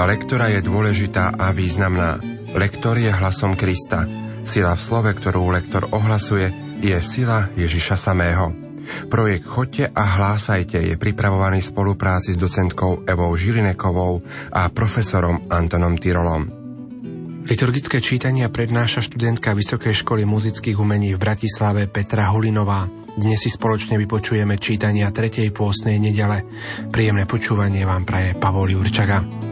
Služba lektora je dôležitá a významná. Lektor je hlasom Krista. Sila v slove, ktorú lektor ohlasuje, je sila Ježiša samého. Projekt Chodte a hlásajte je pripravovaný v spolupráci s docentkou Evou Žilinekovou a profesorom Antonom Tyrolom. Liturgické čítania prednáša študentka Vysokej školy muzických umení v Bratislave Petra Hulinová. Dnes si spoločne vypočujeme čítania 3. pôstnej nedele. Príjemné počúvanie vám praje Pavol Jurčaga.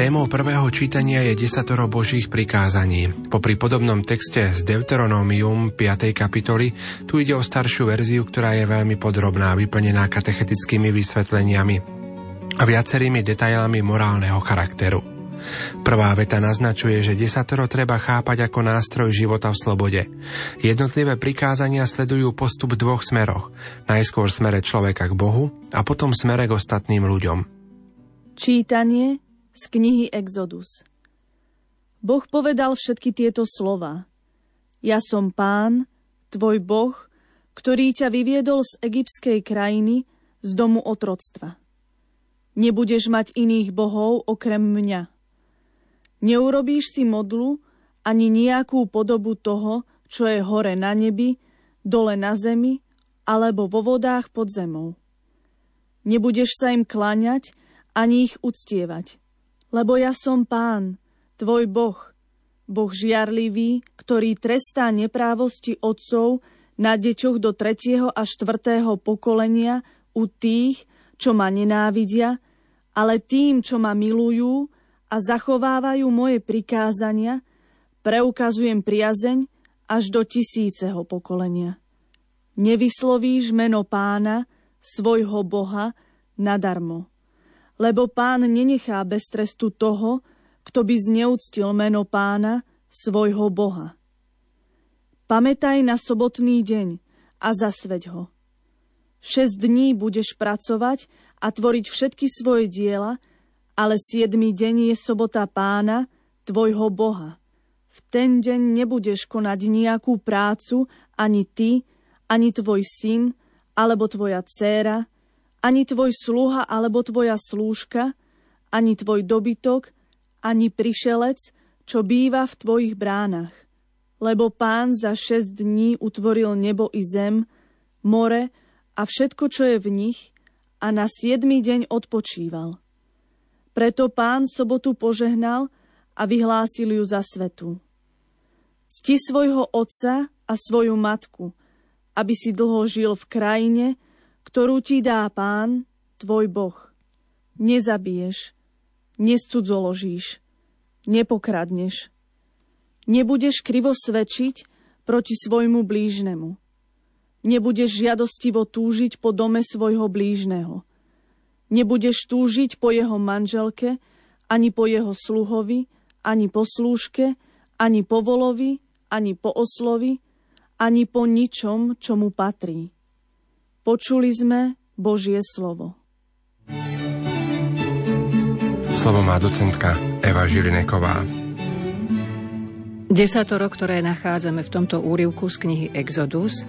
Témou prvého čítania je desatoro Božích prikázaní. Popri podobnom texte z Deuteronomium 5. kapitoly tu ide o staršiu verziu, ktorá je veľmi podrobná, vyplnená katechetickými vysvetleniami a viacerými detailami morálneho charakteru. Prvá veta naznačuje, že desatoro treba chápať ako nástroj života v slobode. Jednotlivé prikázania sledujú postup v dvoch smeroch. Najskôr smere človeka k Bohu a potom smere k ostatným ľuďom. Čítanie z knihy Exodus. Boh povedal všetky tieto slova. Ja som pán, tvoj Boh, ktorý ťa vyviedol z egyptskej krajiny, z domu otroctva. Nebudeš mať iných bohov okrem mňa. Neurobíš si modlu ani nejakú podobu toho, čo je hore na nebi, dole na zemi alebo vo vodách pod zemou. Nebudeš sa im kláňať ani ich uctievať lebo ja som pán, tvoj Boh, Boh žiarlivý, ktorý trestá neprávosti otcov na deťoch do tretieho a štvrtého pokolenia u tých, čo ma nenávidia, ale tým, čo ma milujú a zachovávajú moje prikázania, preukazujem priazeň až do tisíceho pokolenia. Nevyslovíš meno pána, svojho Boha, nadarmo lebo pán nenechá bez trestu toho, kto by zneúctil meno pána, svojho Boha. Pamätaj na sobotný deň a zasveď ho. Šesť dní budeš pracovať a tvoriť všetky svoje diela, ale siedmy deň je sobota pána, tvojho Boha. V ten deň nebudeš konať nejakú prácu ani ty, ani tvoj syn, alebo tvoja dcéra, ani tvoj sluha alebo tvoja slúžka, ani tvoj dobytok, ani prišelec, čo býva v tvojich bránach. Lebo pán za šesť dní utvoril nebo i zem, more a všetko, čo je v nich, a na siedmy deň odpočíval. Preto pán sobotu požehnal a vyhlásil ju za svetu. Cti svojho otca a svoju matku, aby si dlho žil v krajine, ktorú ti dá pán, tvoj Boh. Nezabiješ, nescudzoložíš, nepokradneš. Nebudeš krivo svedčiť proti svojmu blížnemu. Nebudeš žiadostivo túžiť po dome svojho blížneho. Nebudeš túžiť po jeho manželke, ani po jeho sluhovi, ani po slúžke, ani po volovi, ani po oslovi, ani po ničom, čo mu patrí. Počuli sme Božie slovo. Slovo má docentka Eva Žilineková. Desatoro, ktoré nachádzame v tomto úrivku z knihy Exodus,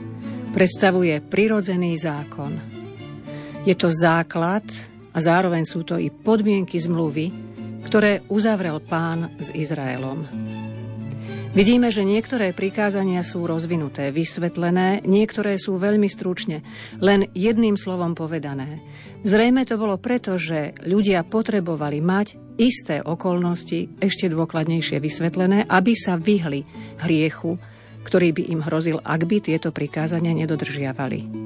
predstavuje prirodzený zákon. Je to základ a zároveň sú to i podmienky zmluvy, ktoré uzavrel pán s Izraelom. Vidíme, že niektoré prikázania sú rozvinuté, vysvetlené, niektoré sú veľmi stručne, len jedným slovom povedané. Zrejme to bolo preto, že ľudia potrebovali mať isté okolnosti ešte dôkladnejšie vysvetlené, aby sa vyhli hriechu, ktorý by im hrozil, ak by tieto prikázania nedodržiavali.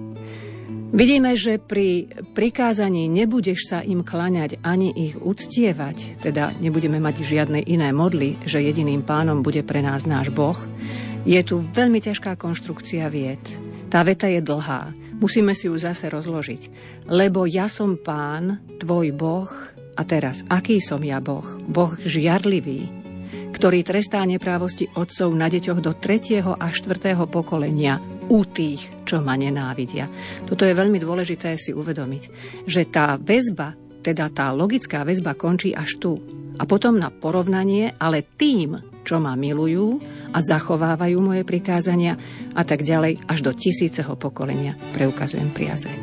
Vidíme, že pri prikázaní nebudeš sa im klaňať ani ich uctievať, teda nebudeme mať žiadne iné modly, že jediným pánom bude pre nás náš Boh, je tu veľmi ťažká konštrukcia vied. Tá veta je dlhá. Musíme si ju zase rozložiť. Lebo ja som pán, tvoj Boh, a teraz, aký som ja Boh? Boh žiarlivý, ktorý trestá neprávosti otcov na deťoch do 3. a 4. pokolenia u tých, čo ma nenávidia. Toto je veľmi dôležité si uvedomiť, že tá väzba, teda tá logická väzba končí až tu. A potom na porovnanie, ale tým, čo ma milujú a zachovávajú moje prikázania a tak ďalej až do tisíceho pokolenia preukazujem priazeň.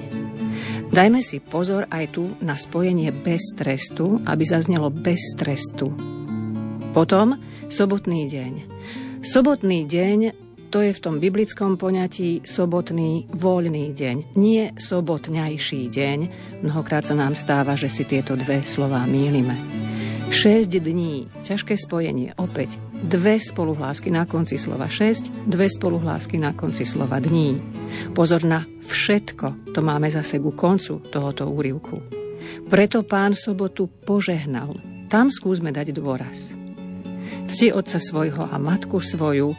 Dajme si pozor aj tu na spojenie bez trestu, aby zaznelo bez trestu. Potom sobotný deň. Sobotný deň to je v tom biblickom poňatí sobotný voľný deň, nie sobotňajší deň. Mnohokrát sa nám stáva, že si tieto dve slová mýlime. 6 dní, ťažké spojenie, opäť dve spoluhlásky na konci slova 6, dve spoluhlásky na konci slova dní. Pozor na všetko, to máme zase ku koncu tohoto úrivku. Preto pán sobotu požehnal. Tam skúsme dať dôraz. Cti otca svojho a matku svoju,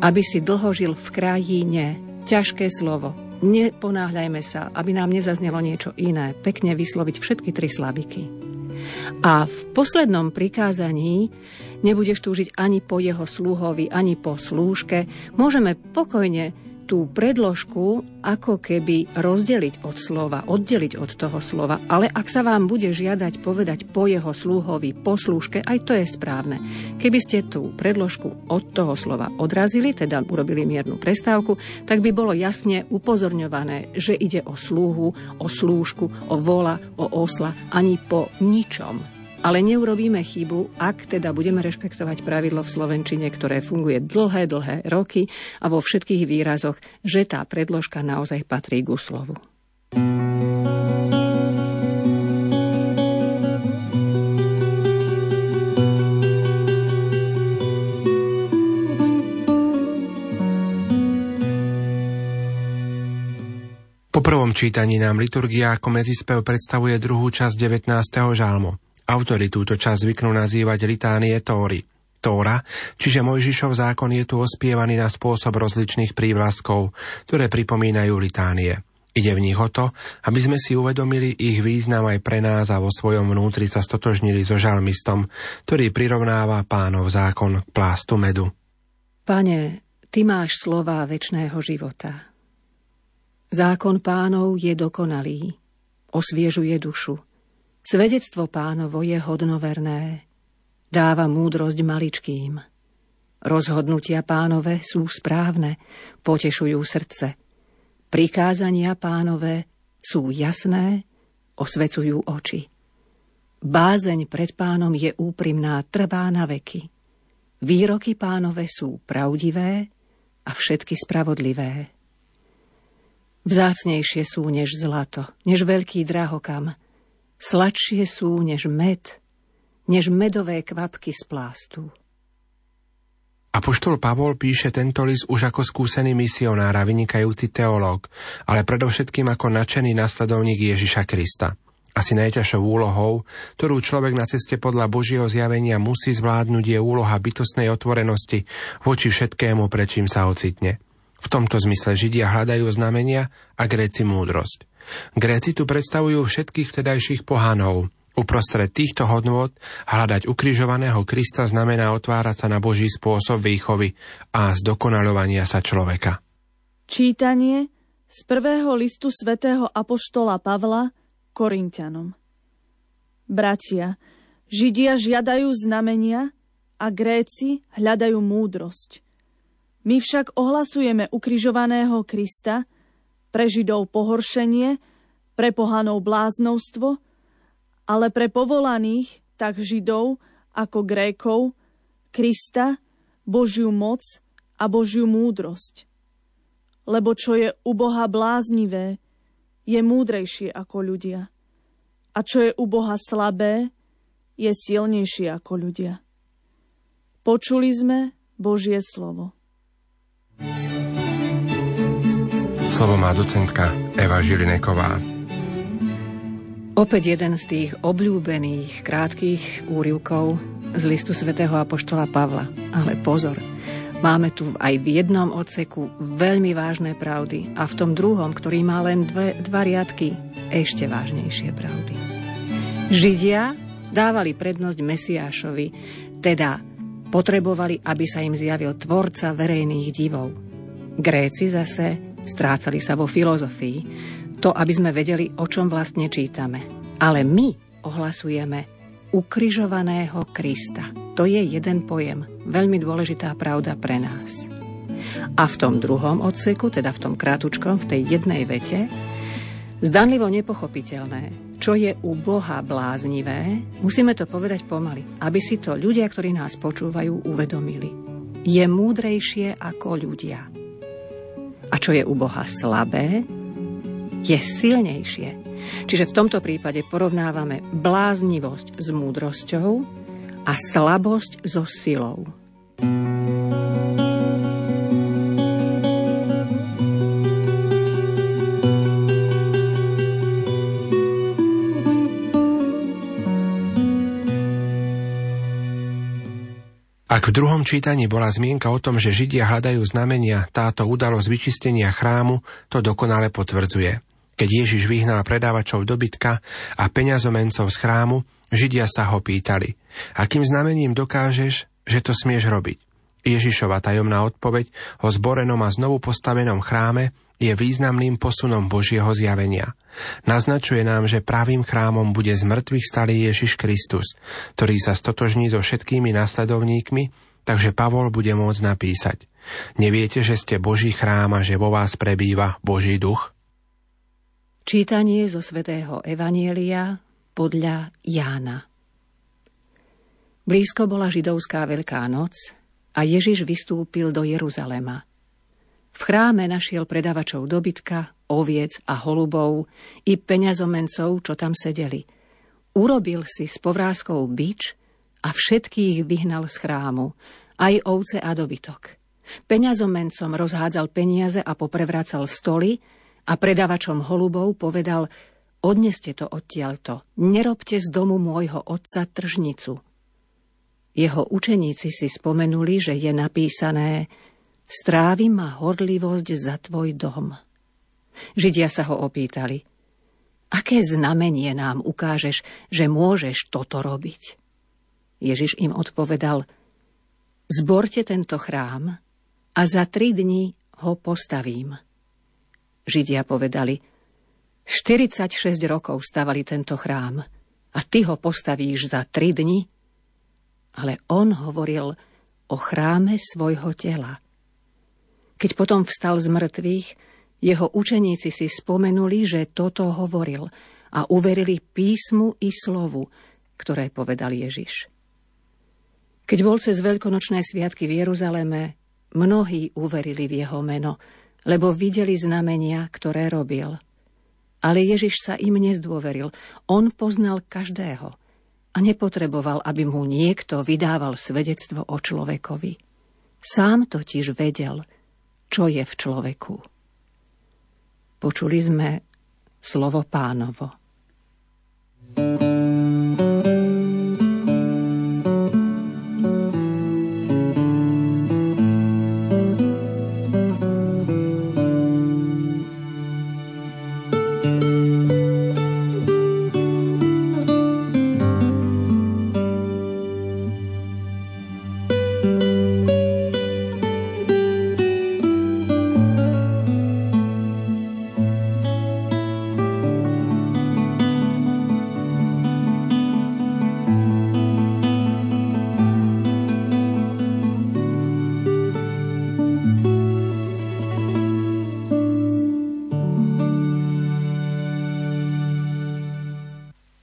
aby si dlho žil v krajine. Ťažké slovo. Neponáhľajme sa, aby nám nezaznelo niečo iné. Pekne vysloviť všetky tri slabiky. A v poslednom prikázaní nebudeš túžiť ani po jeho sluhovi, ani po slúžke. Môžeme pokojne tú predložku ako keby rozdeliť od slova, oddeliť od toho slova. Ale ak sa vám bude žiadať povedať po jeho slúhovi, po slúžke, aj to je správne. Keby ste tú predložku od toho slova odrazili, teda urobili miernu prestávku, tak by bolo jasne upozorňované, že ide o slúhu, o slúžku, o vola, o osla, ani po ničom ale neurobíme chybu, ak teda budeme rešpektovať pravidlo v Slovenčine, ktoré funguje dlhé, dlhé roky a vo všetkých výrazoch, že tá predložka naozaj patrí k slovu. Po prvom čítaní nám liturgia ako medzispev predstavuje druhú časť 19. žálmu. Autori túto časť zvyknú nazývať litánie Tóry. Tóra, čiže Mojžišov zákon je tu ospievaný na spôsob rozličných prívlaskov, ktoré pripomínajú litánie. Ide v nich o to, aby sme si uvedomili ich význam aj pre nás a vo svojom vnútri sa stotožnili so žalmistom, ktorý prirovnáva pánov zákon k plástu medu. Pane, Ty máš slova väčšného života. Zákon pánov je dokonalý, osviežuje dušu. Svedectvo pánovo je hodnoverné, dáva múdrosť maličkým. Rozhodnutia pánové sú správne, potešujú srdce. Prikázania pánové sú jasné, osvecujú oči. Bázeň pred pánom je úprimná, trvá na veky. Výroky pánové sú pravdivé a všetky spravodlivé. Vzácnejšie sú než zlato, než veľký drahokam – Sladšie sú než med, než medové kvapky z plástu. Apoštol Pavol píše tento list už ako skúsený misionár a vynikajúci teológ, ale predovšetkým ako nadšený nasledovník Ježiša Krista. Asi najťažšou úlohou, ktorú človek na ceste podľa Božieho zjavenia musí zvládnuť, je úloha bytostnej otvorenosti voči všetkému, prečím sa ocitne. V tomto zmysle Židia hľadajú znamenia a Gréci múdrosť. Gréci tu predstavujú všetkých vtedajších pohanov. Uprostred týchto hodnôt hľadať ukrižovaného Krista znamená otvárať sa na Boží spôsob výchovy a zdokonalovania sa človeka. Čítanie z prvého listu svätého Apoštola Pavla Korintianom Bratia, Židia žiadajú znamenia a Gréci hľadajú múdrosť. My však ohlasujeme ukrižovaného Krista – pre Židov pohoršenie, pre pohanov bláznovstvo, ale pre povolaných, tak Židov ako Grékov, Krista, Božiu moc a Božiu múdrosť. Lebo čo je u Boha bláznivé, je múdrejšie ako ľudia. A čo je u Boha slabé, je silnejšie ako ľudia. Počuli sme Božie slovo. Slovo má docentka Eva Žilineková. Opäť jeden z tých obľúbených krátkých úrivkov z listu svätého Apoštola Pavla. Ale pozor, máme tu aj v jednom odseku veľmi vážne pravdy a v tom druhom, ktorý má len dve, dva riadky, ešte vážnejšie pravdy. Židia dávali prednosť Mesiášovi, teda potrebovali, aby sa im zjavil tvorca verejných divov. Gréci zase Strácali sa vo filozofii. To, aby sme vedeli, o čom vlastne čítame. Ale my ohlasujeme ukrižovaného Krista. To je jeden pojem, veľmi dôležitá pravda pre nás. A v tom druhom odseku, teda v tom krátučkom, v tej jednej vete, zdanlivo nepochopiteľné, čo je u Boha bláznivé, musíme to povedať pomaly, aby si to ľudia, ktorí nás počúvajú, uvedomili. Je múdrejšie ako ľudia. Čo je u Boha slabé, je silnejšie Čiže v tomto prípade porovnávame bláznivosť s múdrosťou a slabosť so silou. Ak v druhom čítaní bola zmienka o tom, že Židia hľadajú znamenia, táto udalosť vyčistenia chrámu to dokonale potvrdzuje. Keď Ježiš vyhnal predávačov dobytka a peňazomencov z chrámu, Židia sa ho pýtali, akým znamením dokážeš, že to smieš robiť. Ježišova tajomná odpoveď o zborenom a znovu postavenom chráme je významným posunom Božieho zjavenia. Naznačuje nám, že pravým chrámom bude z mŕtvych stalý Ježiš Kristus, ktorý sa stotožní so všetkými následovníkmi, takže Pavol bude môcť napísať. Neviete, že ste Boží chrám a že vo vás prebýva Boží duch? Čítanie zo svätého Evanielia podľa Jána. Blízko bola židovská Veľká noc a Ježiš vystúpil do Jeruzalema. V chráme našiel predavačov dobytka, oviec a holubov i peňazomencov, čo tam sedeli. Urobil si s povrázkou bič a všetkých vyhnal z chrámu, aj ovce a dobytok. Peňazomencom rozhádzal peniaze a poprevracal stoly, a predavačom holubov povedal Odneste to odtiaľto, nerobte z domu môjho otca tržnicu. Jeho učeníci si spomenuli, že je napísané Strávi ma horlivosť za tvoj dom. Židia sa ho opýtali Aké znamenie nám ukážeš, že môžeš toto robiť? Ježiš im odpovedal Zborte tento chrám a za tri dni ho postavím. Židia povedali, 46 rokov stavali tento chrám a ty ho postavíš za tri dni? Ale on hovoril o chráme svojho tela. Keď potom vstal z mŕtvych, jeho učeníci si spomenuli, že toto hovoril a uverili písmu i slovu, ktoré povedal Ježiš. Keď bol cez veľkonočné sviatky v Jeruzaleme, mnohí uverili v jeho meno, lebo videli znamenia, ktoré robil. Ale Ježiš sa im nezdôveril. On poznal každého a nepotreboval, aby mu niekto vydával svedectvo o človekovi. Sám totiž vedel, čo je v človeku. Počuli sme slovo pánovo.